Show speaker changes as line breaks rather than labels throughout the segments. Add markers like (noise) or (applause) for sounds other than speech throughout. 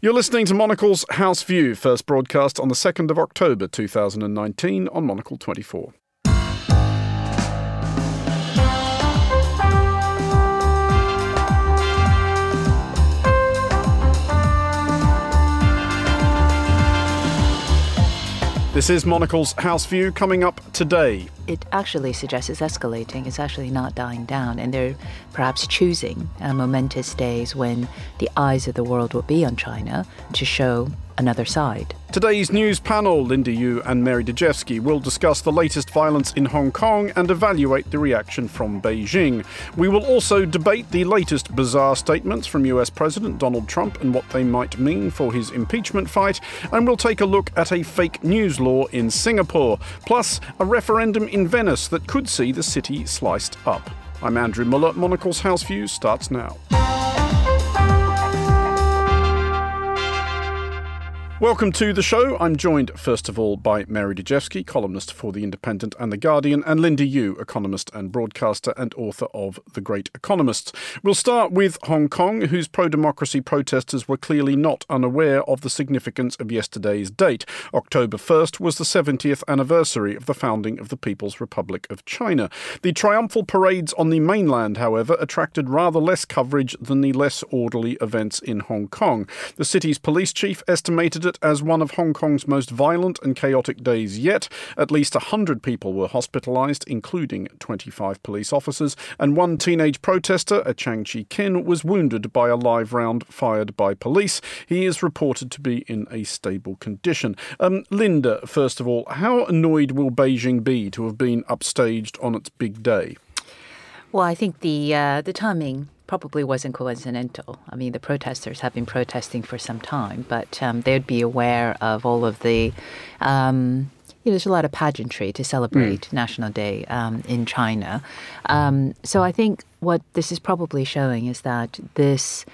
You're listening to Monocle's House View, first broadcast on the 2nd of October 2019 on Monocle 24. This is Monocle's House View coming up today.
It actually suggests it's escalating. It's actually not dying down. And they're perhaps choosing uh, momentous days when the eyes of the world will be on China to show another side.
Today's news panel, Linda Yueh and Mary Dejevsky, will discuss the latest violence in Hong Kong and evaluate the reaction from Beijing. We will also debate the latest bizarre statements from US President Donald Trump and what they might mean for his impeachment fight. And we'll take a look at a fake news law in Singapore, plus a referendum in Venice that could see the city sliced up. I'm Andrew Mueller. Monocle's House View starts now. Welcome to the show. I'm joined, first of all, by Mary Dejevsky, columnist for The Independent and The Guardian, and Linda Yueh, economist and broadcaster and author of The Great Economists. We'll start with Hong Kong, whose pro democracy protesters were clearly not unaware of the significance of yesterday's date. October 1st was the 70th anniversary of the founding of the People's Republic of China. The triumphal parades on the mainland, however, attracted rather less coverage than the less orderly events in Hong Kong. The city's police chief estimated it as one of Hong Kong's most violent and chaotic days yet. At least 100 people were hospitalised, including 25 police officers, and one teenage protester, a Tsang Chi Kin, was wounded by a live round fired by police. He is reported to be in a stable condition. Um, Linda, first of all, how annoyed will Beijing be to have been upstaged on its big day?
Well, I think the uh, the timing probably wasn't coincidental. I mean, the protesters have been protesting for some time, but um, they'd be aware of all of the. Um, you know, there's a lot of pageantry to celebrate mm. National Day um, in China. Um, so I think what this is probably showing is that this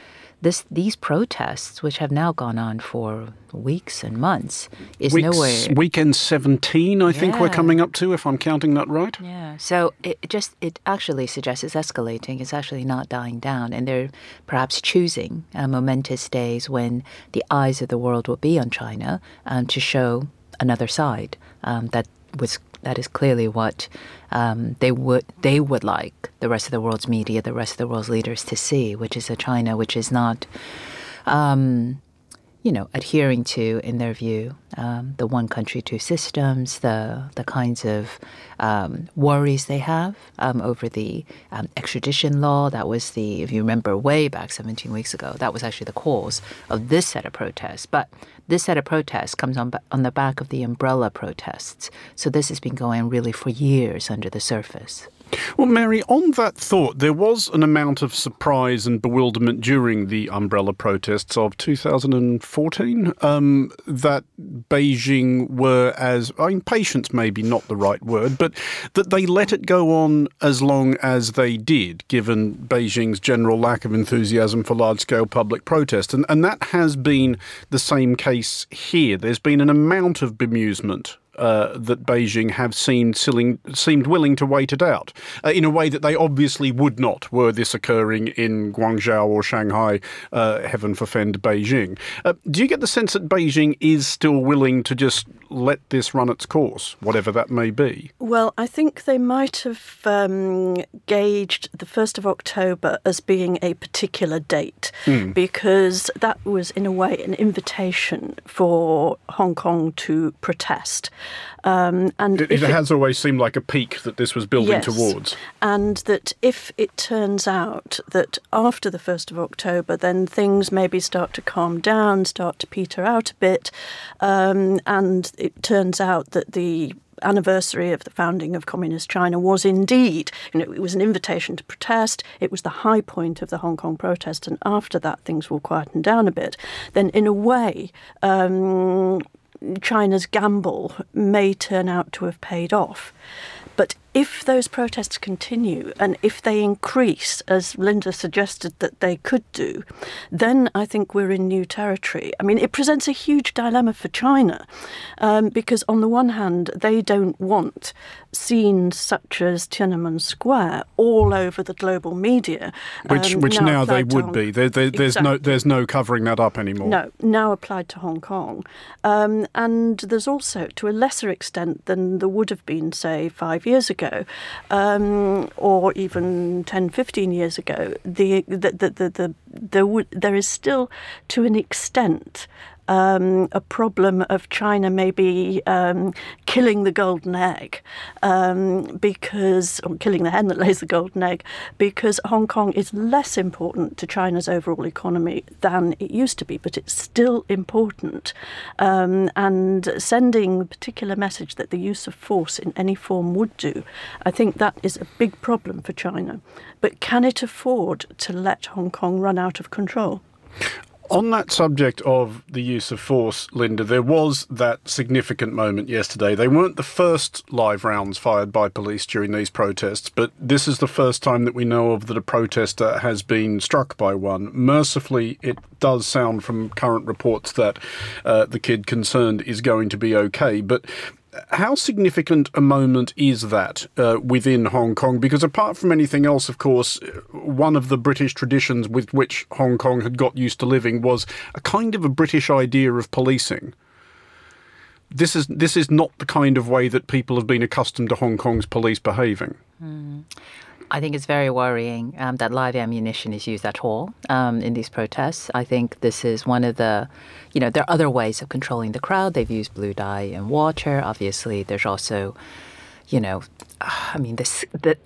this these protests, which have now gone on for weeks and months, is
Weeks,
nowhere.
Weekend seventeen, I yeah. think we're coming up to, if I'm counting that right.
Yeah. So it just it actually suggests it's escalating. It's actually not dying down, and they're perhaps choosing uh, momentous days when the eyes of the world will be on China um, to show another side um, that was that is clearly what um, they would they would like the rest of the world's media, the rest of the world's leaders to see, which is a China which is not, um, you know, adhering to, in their view, um, the one country, two systems, the the kinds of um, worries they have um, over the um, extradition law. That was the, if you remember, way back 17 weeks ago. That was actually the cause of this set of protests. But this set of protests comes on on the back of the umbrella protests. So this has been going really for years under the surface.
Well, Mary, on that thought, there was an amount of surprise and bewilderment during the umbrella protests of 2014 um, that Beijing were as, I mean, patient maybe not the right word, but that they let it go on as long as they did, given Beijing's general lack of enthusiasm for large scale public protest. And, and that has been the same case here. There's been an amount of bemusement uh, that Beijing have seemed, seemed willing to wait it out uh, in a way that they obviously would not were this occurring in Guangzhou or Shanghai, uh, heaven forfend Beijing. Uh, do you get the sense that Beijing is still willing to just let this run its course, whatever that may be?
Well, I think they might have um, gauged the 1st of October as being a particular date mm. because that was, in a way, an invitation for Hong Kong to protest.
Um, and it, it has always seemed like a peak that this was building
yes,
towards.
And that if it turns out that after the 1st of October, then things maybe start to calm down, start to peter out a bit, um, and it turns out that the anniversary of the founding of communist China was indeed, you know, it was an invitation to protest. It was the high point of the Hong Kong protest, and after that, things will quieten down a bit. Then, in a way, um, China's gamble may turn out to have paid off. But if those protests continue and if they increase, as Linda suggested that they could do, then I think we're in new territory. I mean, it presents a huge dilemma for China um, because, on the one hand, they don't want scenes such as Tiananmen Square all over the global media,
which
um,
which
now,
now, they would
Hong-
be. There, there, there's no there's no covering that up anymore.
No, now applied to Hong Kong. Um, and there's also, to a lesser extent than there would have been, say, five years ago, um, or even 10, 15 years ago, the, the, the, the, the, would, there is still, to an extent, um, a problem of China maybe um, killing the golden egg um, because, or killing the hen that lays the golden egg, because Hong Kong is less important to China's overall economy than it used to be, but it's still important. Um, and sending a particular message that the use of force in any form would do, I think that is a big problem for China. But can it afford to let Hong Kong run out of control?
On that subject of the use of force, Linda, there was that significant moment yesterday. They weren't the first live rounds fired by police during these protests, but this is the first time that we know of that a protester has been struck by one. Mercifully, it does sound from current reports that uh, the kid concerned is going to be okay, but how significant a moment is that uh, within Hong Kong? Because apart from anything else, of course, one of the British traditions with which Hong Kong had got used to living was a kind of a British idea of policing. This is this is not the kind of way that people have been accustomed to Hong Kong's police behaving.
I think it's very worrying um, that live ammunition is used at all um, in these protests. I think this is one of the, you know, there are other ways of controlling the crowd. They've used blue dye and water. Obviously, there's also, you know, (sighs) I mean, this. The,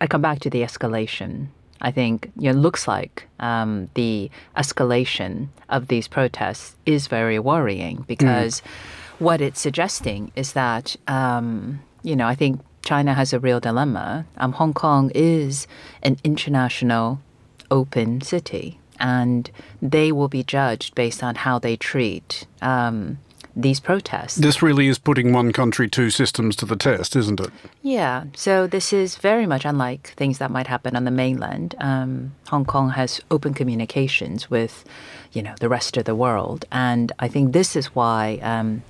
I come back to the escalation. I think you know, it looks like um, the escalation of these protests is very worrying because what it's suggesting is that, um, you know, I think China has a real dilemma. Um, Hong Kong is an international open city, and they will be judged based on how they treat um, these protests.
This really is putting one country, two systems to the test, isn't it?
Yeah, so this is very much unlike things that might happen on the mainland. Um, Hong Kong has open communications with, you know, the rest of the world, and I think this is why. Um,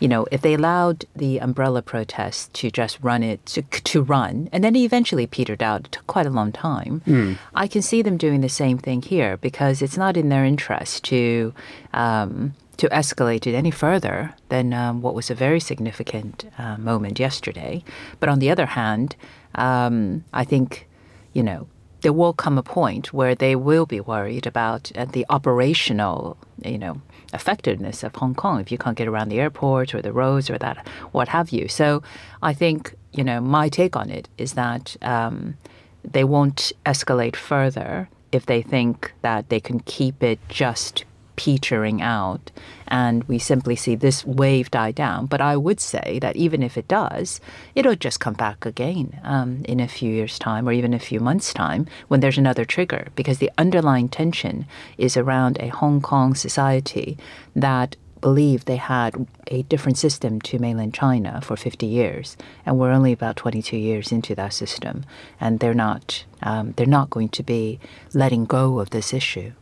you know, if they allowed the umbrella protests to just run it to, to run, and then it eventually petered out, it took quite a long time. I can see them doing the same thing here because it's not in their interest to um, to escalate it any further than um, what was a very significant uh, moment yesterday. But on the other hand, um, I think, you know, there will come a point where they will be worried about uh, the operational, you know, effectiveness of Hong Kong if you can't get around the airport or the roads or that what have you. So I think you know my take on it is that um, they won't escalate further if they think that they can keep it just petering out and we simply see this wave die down. But I would say that even if it does, it'll just come back again um, in a few years' time or even a few months' time when there's another trigger because the underlying tension is around a Hong Kong society that believed they had a different system to mainland China for 50 years, and we're only about 22 years into that system, and they're not um, they're not going to be letting go of this issue.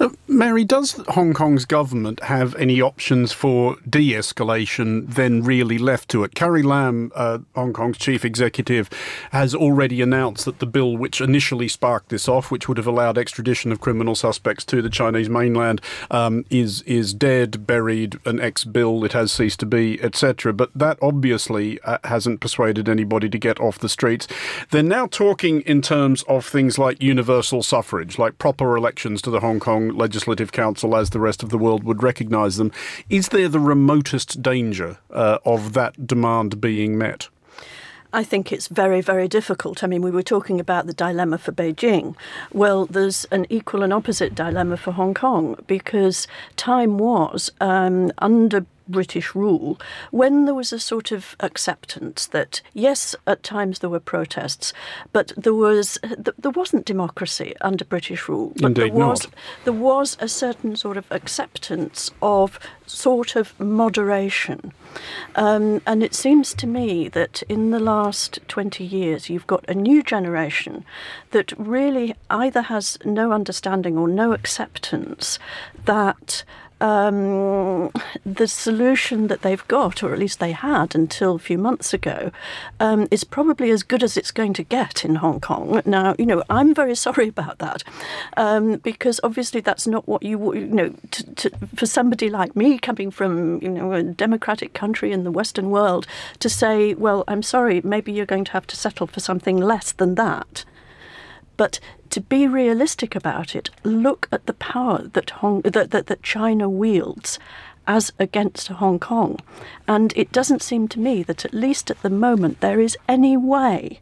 Uh, Mary, does Hong Kong's government have any options for de escalation then really left to it? Carrie Lam, uh, Hong Kong's chief executive, has already announced that the bill which initially sparked this off, which would have allowed extradition of criminal suspects to the Chinese mainland, um, is, is dead, buried, an ex bill, it has ceased to be, etc. But that obviously uh, hasn't persuaded anybody to get off the streets. They're now talking in terms of things like universal suffrage, like proper elections to the Hong Kong Legislative Council as the rest of the world would recognise them. Is there the remotest danger uh, of that demand being met?
I think it's very, very difficult. I mean, we were talking about the dilemma for Beijing. Well, there's an equal and opposite dilemma for Hong Kong because time was um, under British rule, when there was a sort of acceptance that yes, at times there were protests, but there was there wasn't democracy under British rule. But
Indeed
there was
not.
there was a certain sort of acceptance of sort of moderation. Um, and it seems to me that in the last 20 years, you've got a new generation that really either has no understanding or no acceptance that um, the solution that they've got, or at least they had until a few months ago, um, is probably as good as it's going to get in Hong Kong. Now, you know, I'm very sorry about that um, because obviously that's not what you, you know, for somebody like me coming from, you know, a democratic country in the Western world to say, well, I'm sorry, maybe you're going to have to settle for something less than that. But to be realistic about it, look at the power that, Hong, that, that, that China wields as against Hong Kong. And it doesn't seem to me that, at least at the moment, there is any way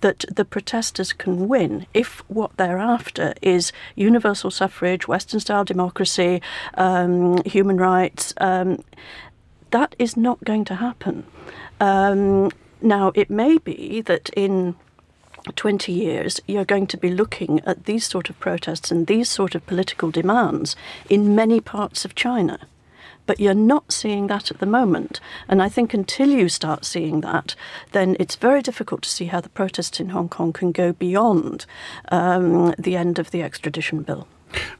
that the protesters can win if what they're after is universal suffrage, Western style democracy, um, human rights. Um, that is not going to happen. Um, now, it may be that in 20 years, you're going to be looking at these sort of protests and these sort of political demands in many parts of China. But you're not seeing that at the moment. And I think until you start seeing that, then it's very difficult to see how the protests in Hong Kong can go beyond um, the end of the extradition bill.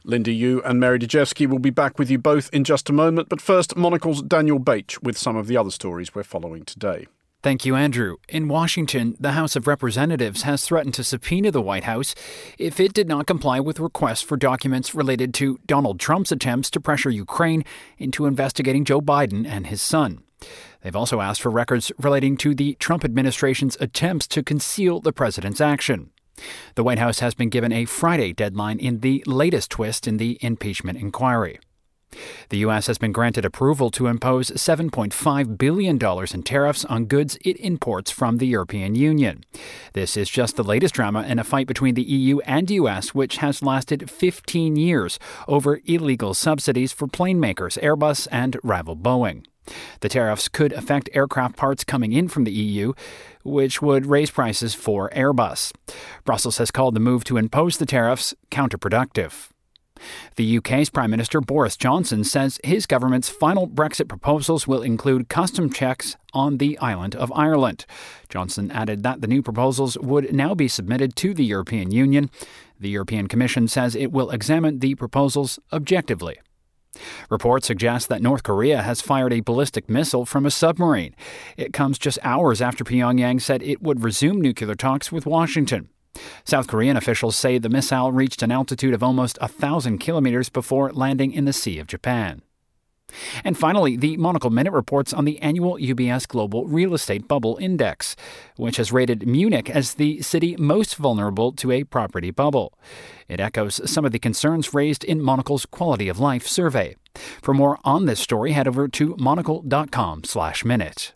Linda Yueh and Mary Dejevsky will be back with you both in just a moment. But first, Monocle's Daniel Bache with some of the other stories we're following today.
Thank you, Andrew. In Washington, the House of Representatives has threatened to subpoena the White House if it did not comply with requests for documents related to Donald Trump's attempts to pressure Ukraine into investigating Joe Biden and his son. They've also asked for records relating to the Trump administration's attempts to conceal the president's action. The White House has been given a Friday deadline in the latest twist in the impeachment inquiry. The U.S. has been granted approval to impose $7.5 billion in tariffs on goods it imports from the European Union. This is just the latest drama in a fight between the EU and U.S., which has lasted 15 years over illegal subsidies for plane makers Airbus and rival Boeing. The tariffs could affect aircraft parts coming in from the EU, which would raise prices for Airbus. Brussels has called the move to impose the tariffs counterproductive. The UK's Prime Minister Boris Johnson says his government's final Brexit proposals will include custom checks on the island of Ireland. Johnson added that the new proposals would now be submitted to the European Union. The European Commission says it will examine the proposals objectively. Reports suggest that North Korea has fired a ballistic missile from a submarine. It comes just hours after Pyongyang said it would resume nuclear talks with Washington. South Korean officials say the missile reached an altitude of almost a thousand kilometers before landing in the Sea of Japan. And finally, the Monocle Minute reports on the annual UBS Global Real Estate Bubble Index, which has rated Munich as the city most vulnerable to a property bubble. It echoes some of the concerns raised in Monocle's Quality of Life survey. For more on this story, head over to monocle.com/minute.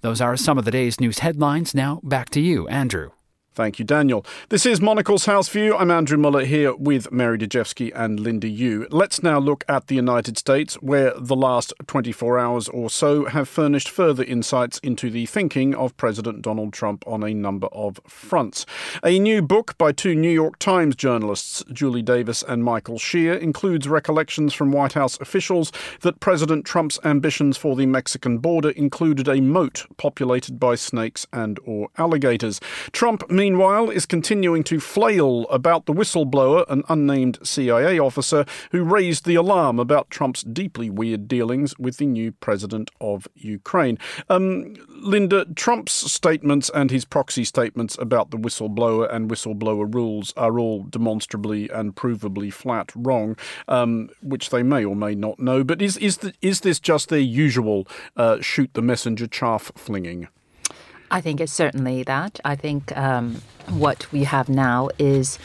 Those are some of the day's news headlines. Now back to you, Andrew.
Thank you, Daniel. This is Monocle's House View. I'm Andrew Mueller here with Mary Dejevsky and Linda Yueh. Let's now look at the United States, where the last 24 hours or so have furnished further insights into the thinking of President Donald Trump on a number of fronts. A new book by two New York Times journalists, Julie Davis and Michael Shear, includes recollections from White House officials that President Trump's ambitions for the Mexican border included a moat populated by snakes and or alligators. Trump meanwhile, is continuing to flail about the whistleblower, an unnamed CIA officer who raised the alarm about Trump's deeply weird dealings with the new president of Ukraine. Um, Linda, Trump's statements and his proxy statements about the whistleblower and whistleblower rules are all demonstrably and provably flat wrong, um, which they may or may not know. But is is the, is this just their usual uh, shoot the messenger chaff flinging?
I think it's certainly that. I think um, what we have now is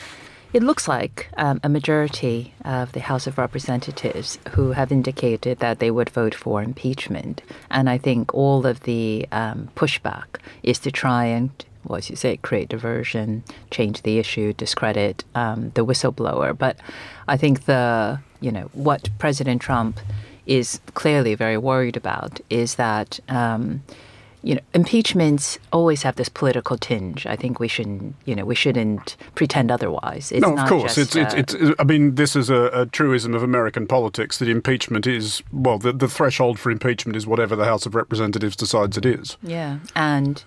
it looks like um, a majority of the House of Representatives who have indicated that they would vote for impeachment. And I think all of the um, pushback is to try and, well, as you say, create diversion, change the issue, discredit um, the whistleblower. But I think the, you know, what President Trump is clearly very worried about is that. You know, impeachments always have this political tinge. I think we shouldn't, you know, we shouldn't pretend otherwise.
It's no, of course. Just, it's, uh, it's, it's, I mean, this is a, a, truism of American politics that impeachment is, well, the, the threshold for impeachment is whatever the House of Representatives decides it is.
Yeah. And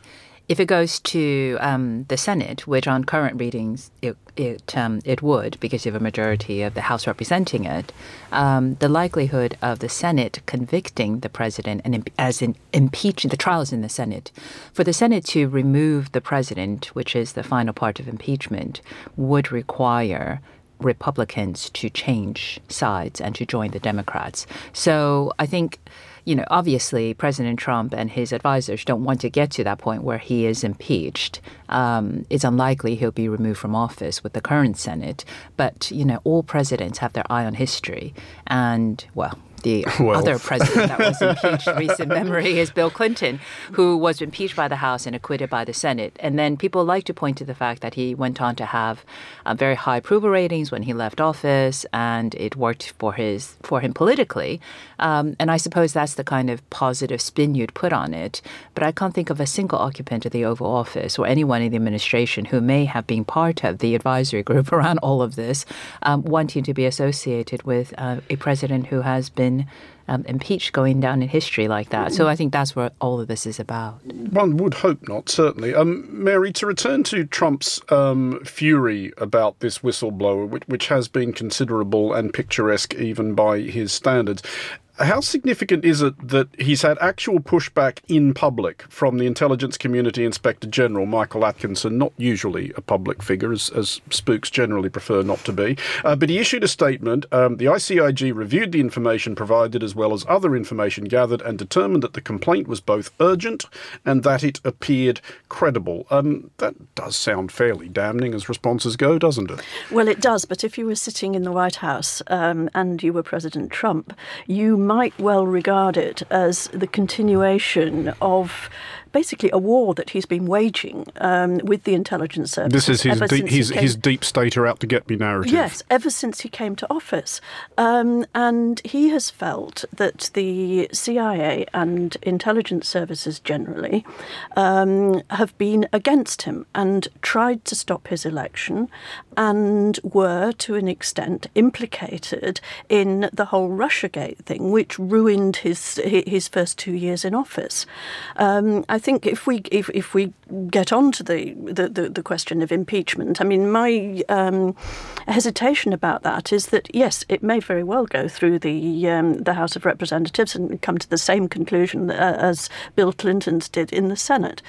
if it goes to um, the Senate, which on current readings it it, um, it would, because you have a majority of the House representing it, um, the likelihood of the Senate convicting the president and as in impeaching the trials in the Senate, for the Senate to remove the president, which is the final part of impeachment, would require Republicans to change sides and to join the Democrats. So I think you know, obviously President Trump and his advisors don't want to get to that point where he is impeached. Um, it's unlikely he'll be removed from office with the current Senate. But, you know, all presidents have their eye on history. And, well, the (laughs) well. other president that was impeached (laughs) recent memory is Bill Clinton, who was impeached by the House and acquitted by the Senate. And then people like to point to the fact that he went on to have uh, very high approval ratings when he left office, and it worked for his for him politically. Um, and I suppose that's the kind of positive spin you'd put on it. But I can't think of a single occupant of the Oval Office or anyone in the administration who may have been part of the advisory group (laughs) around all of this um, wanting to be associated with uh, a president who has been um, impeached going down in history like that. So I think that's what all of this is about.
One would hope not, certainly. Um, Mary, to return to Trump's um, fury about this whistleblower, which, which has been considerable and picturesque even by his standards, how significant is it that he's had actual pushback in public from the intelligence community inspector general, Michael Atkinson, not usually a public figure, as, as spooks generally prefer not to be, uh, but he issued a statement. Um, the ICIG reviewed the information provided as well as other information gathered and determined that the complaint was both urgent and that it appeared credible. Um, that does sound fairly damning as responses go, doesn't it?
Well, it does, but if you were sitting in the White House um, and you were President Trump, you might well regard it as the continuation of basically a war that he's been waging um, with the intelligence service.
This is his, deep, his, came, his deep state are out to get me narrative.
Yes, ever since he came to office. Um, and he has felt that the CIA and intelligence services generally um, have been against him and tried to stop his election and were, to an extent, implicated in the whole Russiagate thing, which ruined his his first two years in office. Um, I think if we if, if we get on to the, the, the, the question of impeachment, I mean, my um, hesitation about that is that yes, it may very well go through the um, the House of Representatives and come to the same conclusion uh, as Bill Clinton's did in the Senate.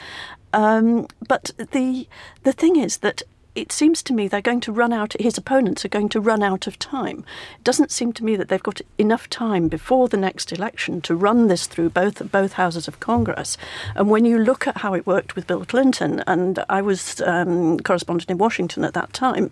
Um, but the the thing is that it seems to me they're going to run out, his opponents are going to run out of time. It doesn't seem to me that they've got enough time before the next election to run this through both, both houses of Congress. And when you look at how it worked with Bill Clinton, and I was um, correspondent in Washington at that time,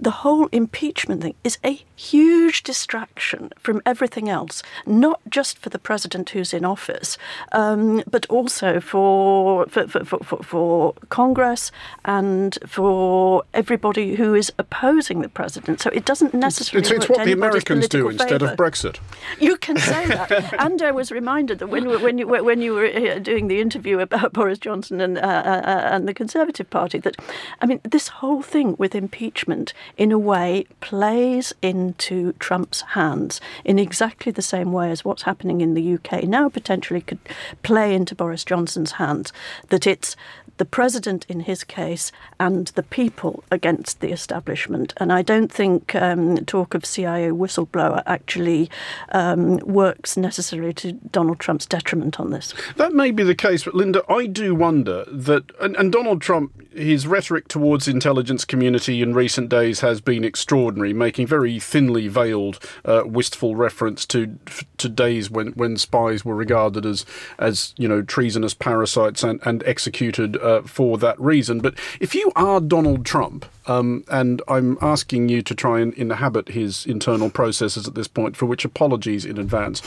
the whole impeachment thing is a huge distraction from everything else, not just for the president who's in office, um, but also for for, for, for, for, Congress and for everybody who is opposing the president. So it doesn't necessarily.
It's, it's, it's what the Americans do instead
favor.
of Brexit.
You can say (laughs) that. and I was reminded that when when you when you were doing the interview about (laughs) Boris Johnson and uh, uh, uh, and the Conservative Party, that I mean, this whole thing with impeachment in a way, plays into Trump's hands in exactly the same way as what's happening in the UK now potentially could play into Boris Johnson's hands. That it's the president in his case and the people against the establishment. And I don't think um, talk of CIA whistleblower actually um, works necessarily to Donald Trump's detriment on this.
That may be the case, but Linda, I do wonder that, and, and Donald Trump, his rhetoric towards intelligence community in recent days has been extraordinary, making very thinly veiled, uh, wistful reference to to days when, when spies were regarded as as you know treasonous parasites and, and executed uh, for that reason. But if you are Donald Trump, um, and I'm asking you to try and inhabit his internal processes at this point, for which apologies in advance,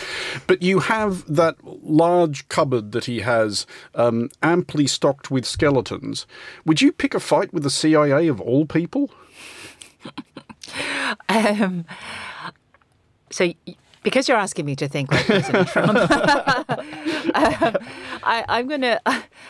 but you have that large cupboard that he has um, amply stocked with skeletons. Would you pick a fight with the CIA of all people?
um, so because you're asking me to think like President (laughs) Trump, (laughs) I, am gonna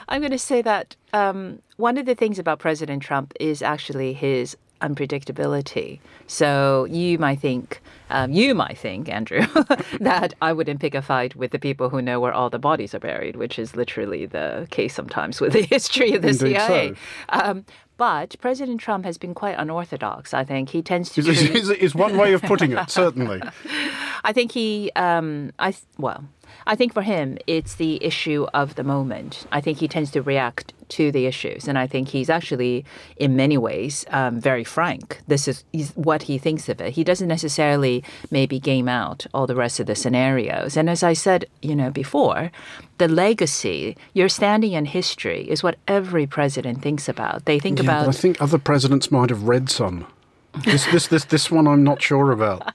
I'm gonna say that um, one of the things about President Trump is actually his unpredictability. So you might think, um, you might think, Andrew, (laughs) that I wouldn't pick a fight with the people who know where all the bodies are buried, which is literally the case sometimes (laughs) with the history of the
Indeed
CIA.
So.
Um, but President Trump has been quite unorthodox. I think he tends to.
Is, is, is one way of putting it, certainly. (laughs)
I think he, um, I well, I think for him, it's the issue of the moment. I think he tends to react to the issues, and I think he's actually, in many ways, um, very frank. This is what he thinks of it. He doesn't necessarily maybe game out all the rest of the scenarios. And as I said, you know, before, the legacy, your standing in history, is what every president thinks about. They think
yeah,
about.
I think other presidents might have read some. This, this, this, this one I'm not sure about.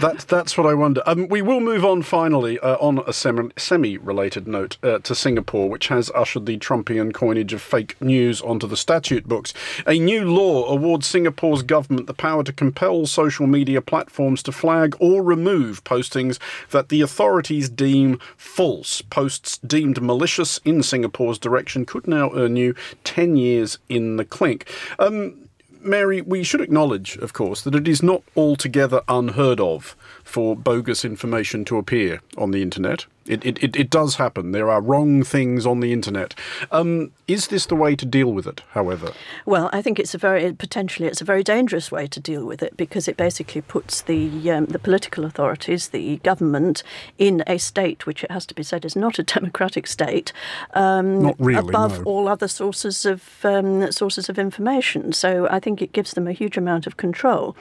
That, that's what I wonder. Um, we will move on finally uh, on a semi related note uh, to Singapore, which has ushered the Trumpian coinage of fake news onto the statute books. A new law awards Singapore's government the power to compel social media platforms to flag or remove postings that the authorities deem false. Posts deemed malicious in Singapore's direction could now earn you 10 years in the clink. Um, Mary, we should acknowledge, of course, that it is not altogether unheard of for bogus information to appear on the internet. It, it, it, it does happen. There are wrong things on the internet. Um, is this the way to deal with it, however?
Well, I think it's a very, potentially, it's a very dangerous way to deal with it because it basically puts the, um, the political authorities, the government, in a state which it has to be said is not a (laughs) democratic state,
um, not really,
above
no.
all other sources of, um, sources of information. So I think it gives them a huge amount of control.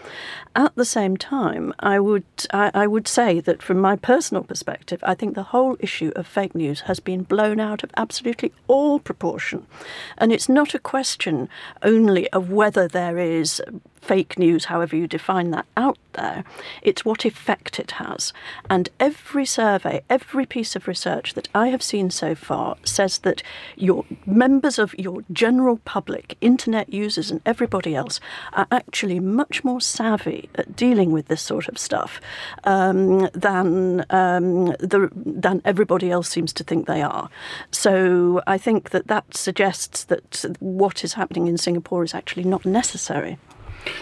At the same time, I would, I, I would say that from my personal perspective, I think the whole issue of fake news has been blown out of absolutely all proportion. And it's not a question only of whether there is fake news, however you define that, out there. It's what effect it has. And every survey, every piece of research that I have seen so far says that your members of your general public, internet users, and everybody else are actually much more savvy at dealing with this sort of stuff um, than um, the, than everybody else seems to think they are. So I think that that suggests that what is happening in Singapore is actually not necessary.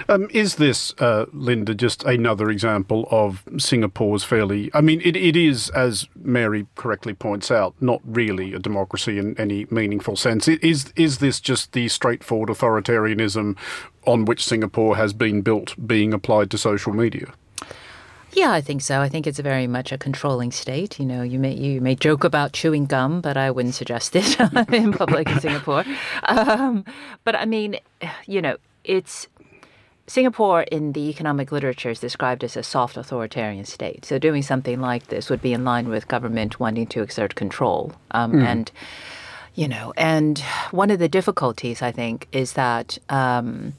Um, is this, uh, Linda, just another example of Singapore's fairly? I mean, it, it is, as Mary correctly points out, not really a democracy in any meaningful sense. Is is this just the straightforward authoritarianism on which Singapore has been built being applied to social media?
Yeah, I think so. I think it's very much a controlling state. You know, you may you may joke about chewing gum, but I wouldn't suggest it (laughs) in public in Singapore. Um, but I mean, you know, it's Singapore in the economic literature is described as a soft authoritarian state. So doing something like this would be in line with government wanting to exert control. Um, mm. And, you know, and one of the difficulties, I think, is that. Um,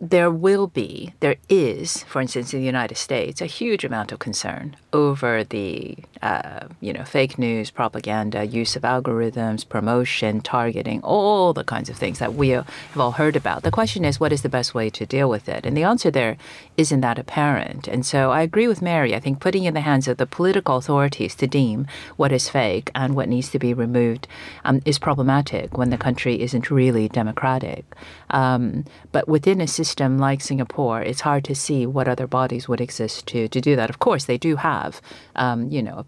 there will be, there is, for instance, in the United States, a huge amount of concern over the, uh, you know, fake news, propaganda, use of algorithms, promotion, targeting, all the kinds of things that we have all heard about. The question is, what is the best way to deal with it? And the answer there isn't that apparent. And so I agree with Mary. I think putting in the hands of the political authorities to deem what is fake and what needs to be removed um, is problematic when the country isn't really democratic. Um, but within a system like Singapore, it's hard to see what other bodies would exist to, to do that. Of course, they do have, um, you know,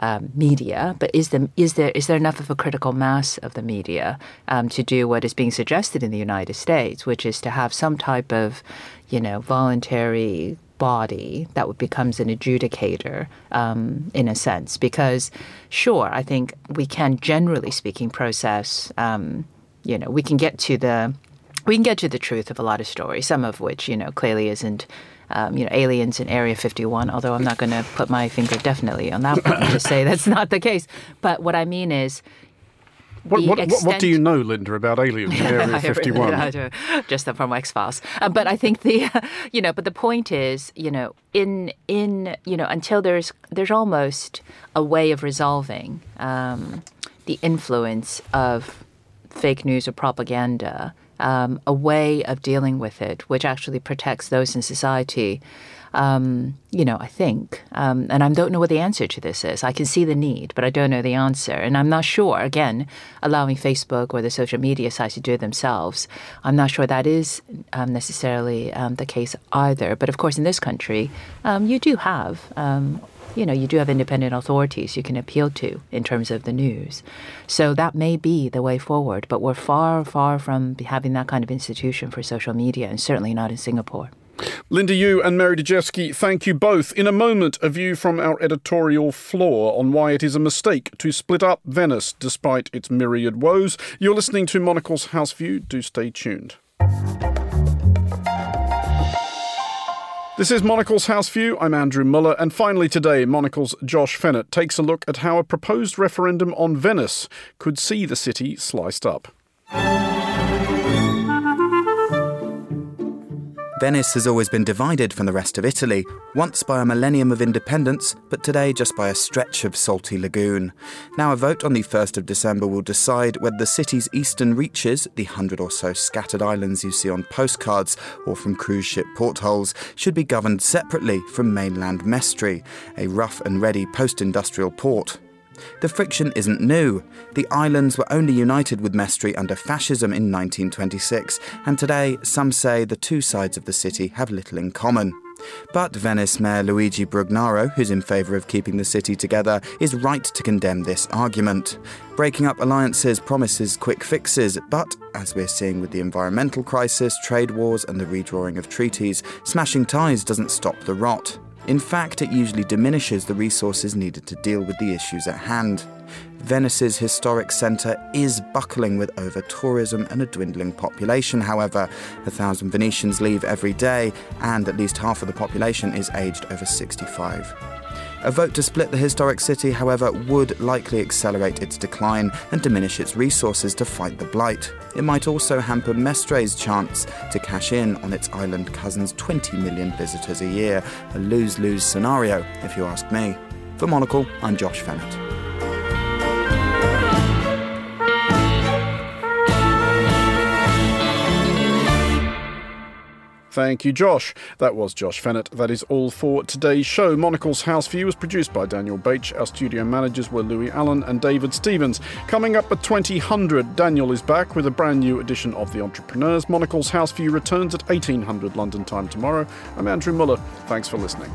um, media, but is, the, is, there, is there enough of a critical mass of the media um, to do what is being suggested in the United States, which is to have some type of, you know, voluntary body that becomes an adjudicator um, in a sense? Because, sure, I think we can, generally speaking, process, um, you know, we can get to the we can get to the truth of a lot of stories, some of which, you know, clearly isn't, um, you know, aliens in Area 51, although I'm not going to put my finger definitely on that one to say that's not the case. But what I mean is,
what, what, extent... what, do you know, Linda, about aliens in (laughs) Area 51?
Just from X Files. Uh, but I think the, (laughs) you know, but the point is, you know, in in you know, until there's there's almost a way of resolving um, the influence of fake news or propaganda um, a way of dealing with it, which actually protects those in society Um, you know, I think, um, and I don't know what the answer to this is. I can see the need, but I don't know the answer. And I'm not sure, again, allowing Facebook or the social media sites to do it themselves, I'm not sure that is um, necessarily um, the case either. But of course, in this country, um, you do have um, you know, you do have independent authorities you can appeal to in terms of the news. So that may be the way forward, but we're far, far from having that kind of institution for social media, and certainly not in Singapore.
Linda Yueh and Mary Dejevsky, thank you both. In a moment, a view from our editorial floor on why it is a mistake to split up Venice despite its myriad woes. You're listening to Monocle's House View. Do stay tuned. This is Monocle's House View. I'm Andrew Mueller. And finally today, Monocle's Josh Fehnert takes a look at how a proposed referendum on Venice could see the city sliced up.
Venice has always been divided from the rest of Italy, once by a millennium of independence, but today just by a stretch of salty lagoon. Now, a vote on the 1st of December will decide whether the city's eastern reaches, the hundred or so scattered islands you see on postcards or from cruise ship portholes, should be governed separately from mainland Mestre, a rough and ready post industrial port. The friction isn't new. The islands were only united with Mestre under fascism in 1926, and today some say the two sides of the city have little in common. But Venice Mayor Luigi Brugnaro, who's in favour of keeping the city together, is right to condemn this argument. Breaking up alliances promises quick fixes, but as we're seeing with the environmental crisis, trade wars, and the redrawing of treaties, smashing ties doesn't stop the rot. In fact, it usually diminishes the resources needed to deal with the issues at hand. Venice's historic centre is buckling with over tourism and a dwindling population, however. A thousand Venetians leave every day, and at least half of the population is aged over 65. A vote to split the historic city, however, would likely accelerate its decline and diminish its resources to fight the blight. It might also hamper Mestre's chance to cash in on its island cousin's 20 million visitors a year. A lose lose scenario, if you ask me. For Monocle, I'm Josh Fehnert.
Thank you, Josh. That was Josh Fehnert. That is all for today's show. Monocle's House View was produced by Daniel Bache. Our studio managers were Louis Allen and David Stevens. Coming up at 2000, Daniel is back with a brand new edition of The Entrepreneurs. Monocle's House View returns at 1800 London time tomorrow. I'm Andrew Mueller. Thanks for listening.